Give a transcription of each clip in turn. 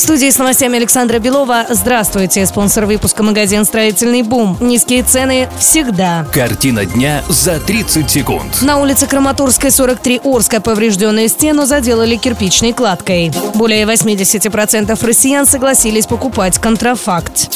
В студии с новостями Александра Белова. Здравствуйте. Спонсор выпуска магазин «Строительный бум». Низкие цены всегда. Картина дня за 30 секунд. На улице Краматорской, 43 Орска, поврежденную стену заделали кирпичной кладкой. Более 80% россиян согласились покупать контрафакт.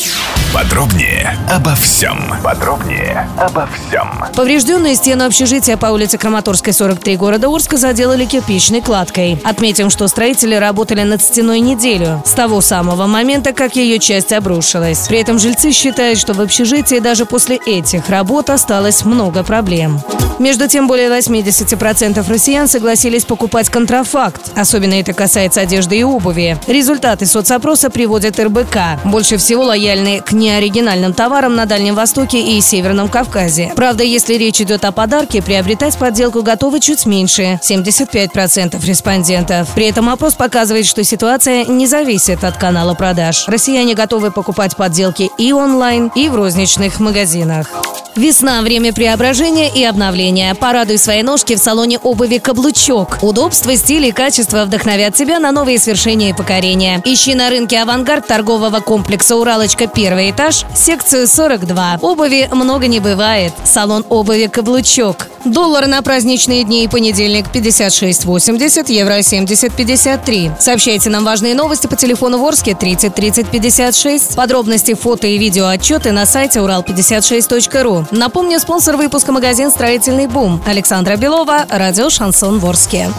Подробнее обо всем. Подробнее обо всем. Поврежденную стену общежития по улице Краматорской, 43 города Орска заделали кирпичной кладкой. Отметим, что строители работали над стеной неделю, с того самого момента, как ее часть обрушилась. При этом жильцы считают, что в общежитии даже после этих работ осталось много проблем. Между тем, более 80% россиян согласились покупать контрафакт. Особенно это касается одежды и обуви. Результаты соцопроса приводят РБК. Больше всего лояльны к неоригинальным товарам на Дальнем Востоке и Северном Кавказе. Правда, если речь идет о подарке, приобретать подделку готовы чуть меньше – 75% респондентов. При этом опрос показывает, что ситуация не зависит от канала продаж. Россияне готовы покупать подделки и онлайн, и в розничных магазинах. Весна – время преображения и обновления. Порадуй свои ножки в салоне обуви «Каблучок». Удобство, стиль и качество вдохновят тебя на новые свершения и покорения. Ищи на рынке «Авангард» торгового комплекса «Уралочка» первый этаж, секцию 42. Обуви много не бывает. Салон обуви «Каблучок». Доллар на праздничные дни и понедельник 56.80, евро 70.53. Сообщайте нам важные новости по телефону Ворске 30 30 56. Подробности, фото и видео отчеты на сайте урал56.ру. Напомню, спонсор выпуска магазин «Строительный бум». Александра Белова, радио «Шансон Ворске».